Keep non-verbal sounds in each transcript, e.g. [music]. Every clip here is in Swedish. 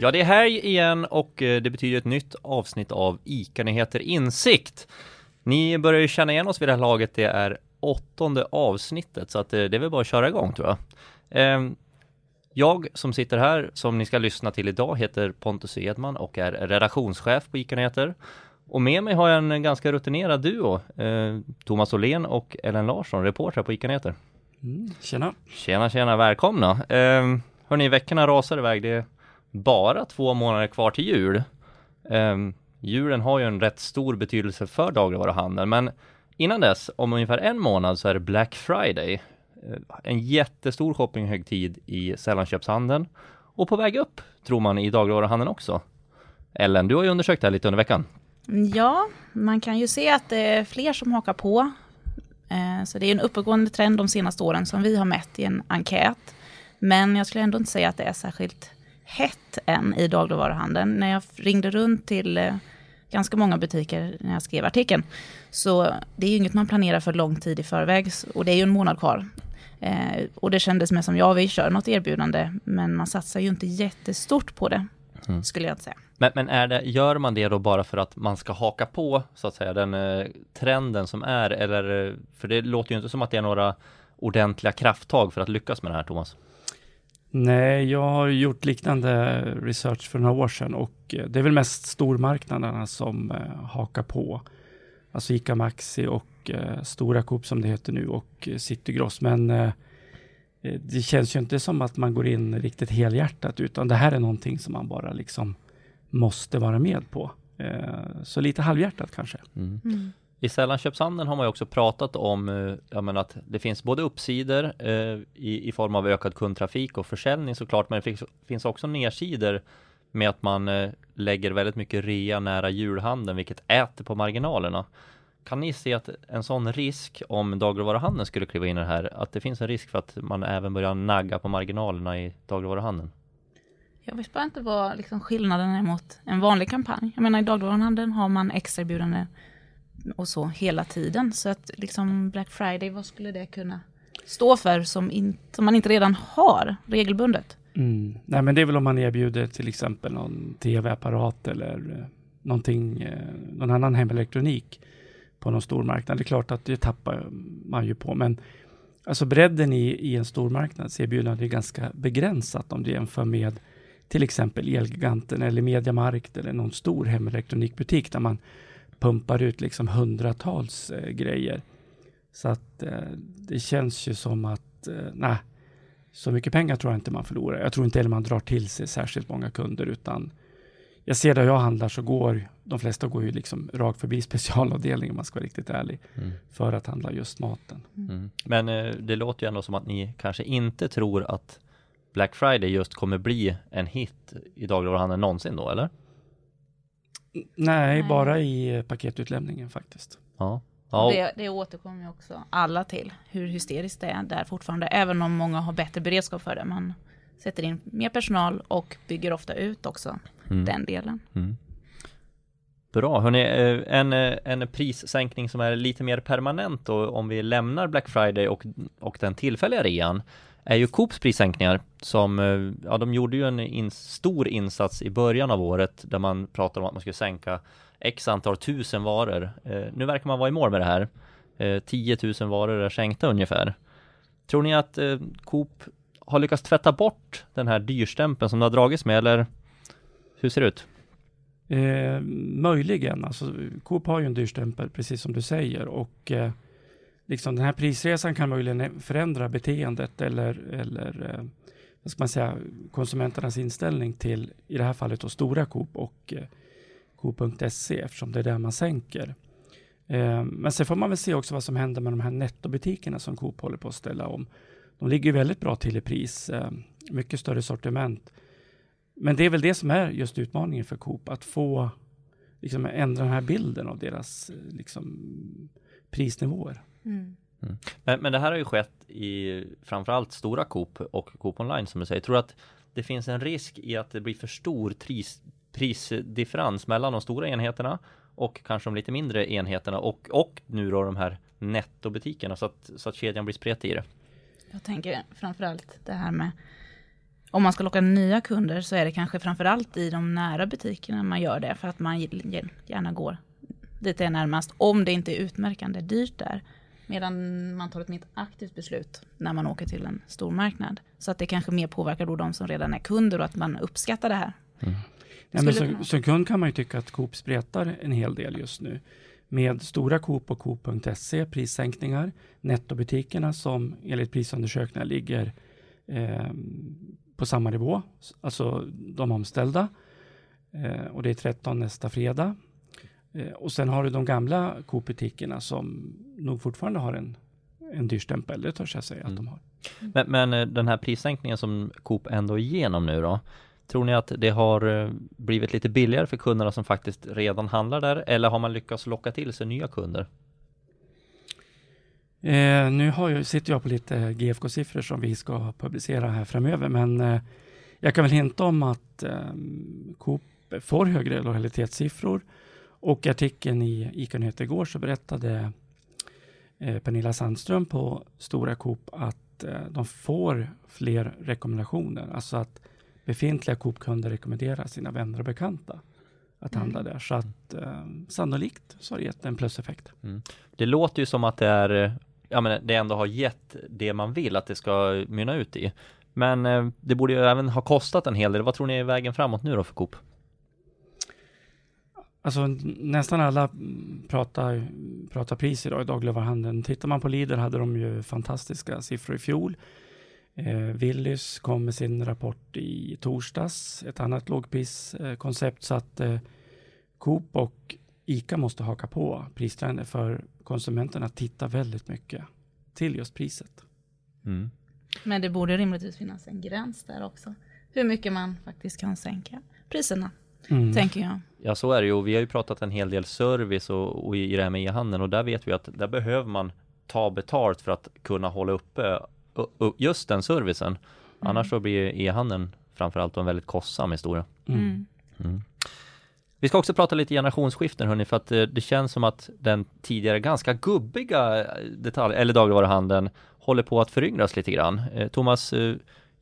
Ja, det är helg igen och eh, det betyder ett nytt avsnitt av ICA-nyheter Insikt. Ni börjar ju känna igen oss vid det här laget. Det är åttonde avsnittet, så att eh, det är väl bara att köra igång tror jag. Ehm, jag som sitter här, som ni ska lyssna till idag, heter Pontus Edman och är redaktionschef på ICA-nyheter. Och med mig har jag en ganska rutinerad duo, eh, Thomas Åhlén och Ellen Larsson, reportrar på ICA-nyheter. Mm, tjena! Tjena, tjena, välkomna! Eh, hörni, veckorna rasar iväg. Det bara två månader kvar till jul. Eh, julen har ju en rätt stor betydelse för dagligvaruhandeln, men innan dess, om ungefär en månad, så är det Black Friday. Eh, en jättestor shoppinghögtid i sällanköpshandeln och på väg upp, tror man, i dagligvaruhandeln också. Ellen, du har ju undersökt det här lite under veckan. Ja, man kan ju se att det är fler som hakar på. Eh, så det är en uppåtgående trend de senaste åren som vi har mätt i en enkät. Men jag skulle ändå inte säga att det är särskilt hett än i dagligvaruhandeln. När jag ringde runt till eh, ganska många butiker när jag skrev artikeln. Så det är ju inget man planerar för lång tid i förväg och det är ju en månad kvar. Eh, och det kändes med som, ja vi kör något erbjudande, men man satsar ju inte jättestort på det, mm. skulle jag inte säga. Men, men är det, gör man det då bara för att man ska haka på så att säga den eh, trenden som är eller eh, för det låter ju inte som att det är några ordentliga krafttag för att lyckas med det här Thomas? Nej, jag har gjort liknande research för några år sedan och eh, det är väl mest stormarknaderna som eh, hakar på. Alltså ICA Maxi och eh, Stora Coop som det heter nu och City Gross. Men det känns ju inte som att man går in riktigt helhjärtat utan det här är någonting som man bara liksom måste vara med på. Så lite halvhjärtat kanske. Mm. Mm. I sällanköpshandeln har man ju också pratat om eh, att det finns både uppsidor eh, i, i form av ökad kundtrafik och försäljning såklart, men det finns, finns också nedsidor med att man eh, lägger väldigt mycket rea nära julhandeln, vilket äter på marginalerna. Kan ni se att en sån risk om dagligvaruhandeln skulle kliva in i det här, att det finns en risk för att man även börjar nagga på marginalerna i dagligvaruhandeln? Jag vet bara inte vad liksom skillnaden är mot en vanlig kampanj. Jag menar i dagligvaruhandeln har man extraerbjudande och så hela tiden. Så att liksom Black Friday, vad skulle det kunna stå för som, in, som man inte redan har regelbundet? Mm. Nej men det är väl om man erbjuder till exempel någon tv-apparat eller eh, någonting, eh, någon annan hemelektronik på någon stormarknad. Det är klart att det tappar man ju på, men alltså bredden i, i en stormarknads erbjudande är ganska begränsat om du jämför med till exempel Elgiganten eller Mediamarkt eller någon stor hemelektronikbutik där man pumpar ut liksom hundratals eh, grejer. Så att eh, det känns ju som att, eh, nej, så mycket pengar tror jag inte man förlorar. Jag tror inte heller man drar till sig särskilt många kunder, utan jag ser där jag handlar så går de flesta går ju liksom rakt förbi [laughs] specialavdelningen om man ska vara riktigt ärlig mm. för att handla just maten. Mm. mm. Men eh, det låter ju ändå som att ni kanske inte tror att Black Friday just kommer bli en hit i dagligvaruhandeln någonsin då, eller? Nej, Nej, bara i eh, paketutlämningen faktiskt. Ja. ja. Det, det återkommer ju också alla till, hur hysteriskt det är där fortfarande, även om många har bättre beredskap för det. Man sätter in mer personal och bygger ofta ut också mm. den delen. Mm. Bra, hörni, eh, en, eh, en prissänkning som är lite mer permanent då, om vi lämnar Black Friday och, och den tillfälliga rean är ju Coops prissänkningar som, eh, ja de gjorde ju en in, stor insats i början av året där man pratade om att man skulle sänka x antal tusen varor. Eh, nu verkar man vara i mål med det här. Eh, 10 000 varor är sänkta ungefär. Tror ni att eh, Coop har lyckats tvätta bort den här dyrstämpeln som det har dragits med eller hur ser det ut? Eh, möjligen, alltså Coop har ju en dyrstämpel precis som du säger och eh, liksom den här prisresan kan möjligen förändra beteendet eller, eller eh, vad ska man säga, konsumenternas inställning till, i det här fallet då stora Coop och eh, Coop.se eftersom det är där man sänker. Eh, men sen får man väl se också vad som händer med de här nettobutikerna som Coop håller på att ställa om. De ligger väldigt bra till i pris, eh, mycket större sortiment. Men det är väl det som är just utmaningen för Coop, att få liksom, ändra den här bilden av deras eh, liksom, prisnivåer. Mm. Mm. Men, men det här har ju skett i framförallt stora Coop och Coop online som du säger. Tror du att det finns en risk i att det blir för stor pris, prisdifferens mellan de stora enheterna och kanske de lite mindre enheterna och, och nu då de här nettobutikerna så att, så att kedjan blir spretig i det? Jag tänker framförallt det här med om man ska locka nya kunder så är det kanske framförallt i de nära butikerna man gör det, för att man gärna går dit det är närmast, om det inte är utmärkande dyrt där. Medan man tar ett mer aktivt beslut när man åker till en stor marknad. Så att det kanske mer påverkar då de som redan är kunder och att man uppskattar det här. Mm. Ja, men som, som kund kan man ju tycka att Coop spretar en hel del just nu. Med stora Coop och Coop.se prissänkningar, nettobutikerna som enligt prisundersökningar ligger eh, på samma nivå, alltså de omställda. Eh, och det är 13 nästa fredag. Eh, och sen har du de gamla Coop-butikerna som nog fortfarande har en, en dyr stämpel, det törs jag säga mm. att de har. Men, men, eh, den här prissänkningen som Coop ändå är igenom nu då, Tror ni att det har eh, blivit lite billigare för kunderna som faktiskt redan handlar där eller har man lyckats locka till sig nya kunder? Eh, nu har jag, sitter jag på lite GFK-siffror som vi ska publicera här framöver, men eh, jag kan väl hinta om att eh, Coop får högre lojalitetssiffror och artikeln i ICA Nyheter igår så berättade eh, Pernilla Sandström på Stora Coop att eh, de får fler rekommendationer, alltså att befintliga Coop-kunder rekommenderar sina vänner och bekanta att mm. handla där. Så att eh, sannolikt så har det gett en pluseffekt. Mm. Det låter ju som att det är ja, men det ändå har gett det man vill att det ska mynna ut i. Men eh, det borde ju även ha kostat en hel del. Vad tror ni är vägen framåt nu då för Coop? Alltså nästan alla pratar, pratar pris idag i dagligvaruhandeln. Tittar man på Lidl hade de ju fantastiska siffror i fjol. Eh, Willys kom med sin rapport i torsdags, ett annat lågpriskoncept. så att eh, Coop och ICA måste haka på pristrender för konsumenterna tittar väldigt mycket till just priset. Mm. Men det borde rimligtvis finnas en gräns där också. Hur mycket man faktiskt kan sänka priserna, mm. tänker jag. Ja, så är det ju. Vi har ju pratat en hel del service och, och i det här med e-handeln och där vet vi att där behöver man ta betalt för att kunna hålla uppe just den servicen. Mm. Annars så blir e-handeln framförallt en väldigt kostsam historia. Mm. mm. mm. Vi ska också prata lite generationsskiften hörni, för att eh, det känns som att den tidigare ganska gubbiga eh, detalj eller dagligvaruhandeln håller på att föryngras lite grann. Eh, Thomas,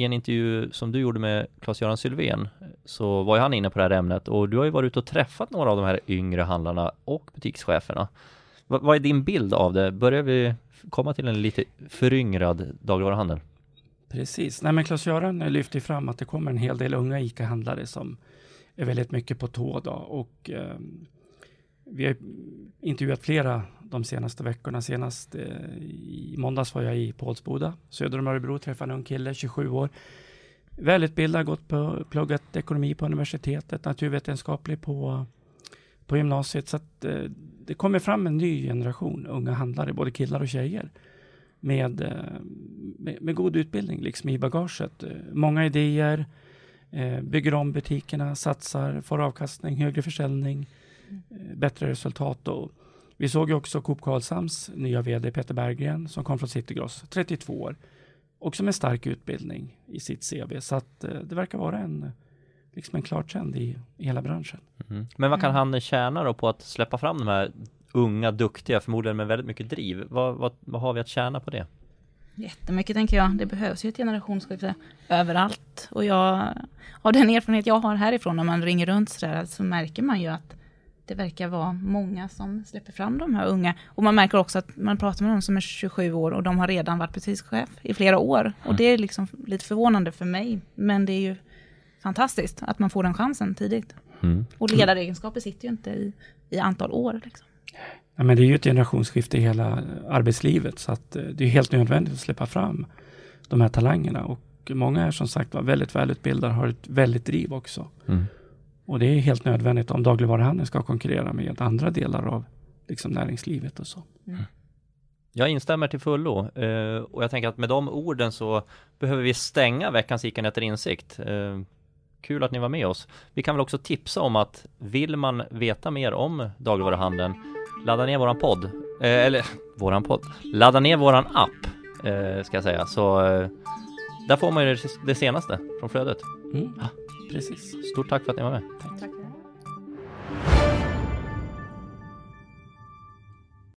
i en intervju som du gjorde med Claes-Göran Sylvén så var ju han inne på det här ämnet och du har ju varit ute och träffat några av de här yngre handlarna och butikscheferna. V vad är din bild av det? Börjar vi komma till en lite föryngrad dagligvaruhandel? Precis. Nej, men Claes-Göran lyfter fram att det kommer en hel del unga ICA-handlare som är väldigt mycket på tå då och eh, vi har intervjuat flera de senaste veckorna. Senast eh, i måndags var jag i Pålsboda, söder om Örebro, träffade en ung kille, 27 år. Välutbildad, gått på, pluggat ekonomi på universitetet, naturvetenskaplig på, på gymnasiet. Så att, eh, det kommer fram en ny generation unga handlare, både killar och tjejer. Med, eh, med, med, god utbildning liksom i bagaget. Eh, många idéer, Eh, bygger om butikerna, satsar, får avkastning, högre försäljning bättre resultat. Och vi såg ju också Coop Karlshamns nya VD Peter Berggren som kom från Citygross, 32 år. Också med stark utbildning i sitt CV. Så att eh, det verkar vara en, liksom en klar trend i, i hela branschen. Mm. Men vad kan handeln tjäna då på att släppa fram de här unga, duktiga, förmodligen med väldigt mycket driv? Vad, vad, vad har vi att tjäna på det? Jättemycket tänker jag. Det behövs ju ett generationsskifte överallt. Och jag, av den erfarenhet jag har härifrån när man ringer runt så där, så märker man ju att det verkar vara många som släpper fram de här unga. Och man märker också att man pratar med någon som är 27 år och de har redan varit butikschef i flera år. Och det är liksom lite förvånande för mig. Men det är ju fantastiskt att man får den chansen tidigt. Mm. Och ledaregenskaper sitter ju inte i, i antal år. Liksom. Ja, men det är ju ett generationsskifte i hela arbetslivet så att eh, det är helt nödvändigt att släppa fram de här talangerna och många är som sagt var väldigt välutbildade har ett väldigt driv också. Mm. Och det är helt nödvändigt om dagligvaruhandeln ska konkurrera med andra delar av liksom näringslivet och så. Mm. Jag instämmer till fullo uh, och jag tänker att med de orden så behöver vi stänga veckans ICA Nätter Insikt. Uh, kul att ni var med oss. Vi kan väl också tipsa om att vill man veta mer om dagligvaruhandeln ladda ner våran podd, eh, eller [laughs] våran podd, ladda ner våran app eh, ska jag säga, så eh, där får man ju det, det senaste från flödet. Mm. Precis. Stort tack för att ni var med. Tack. tack.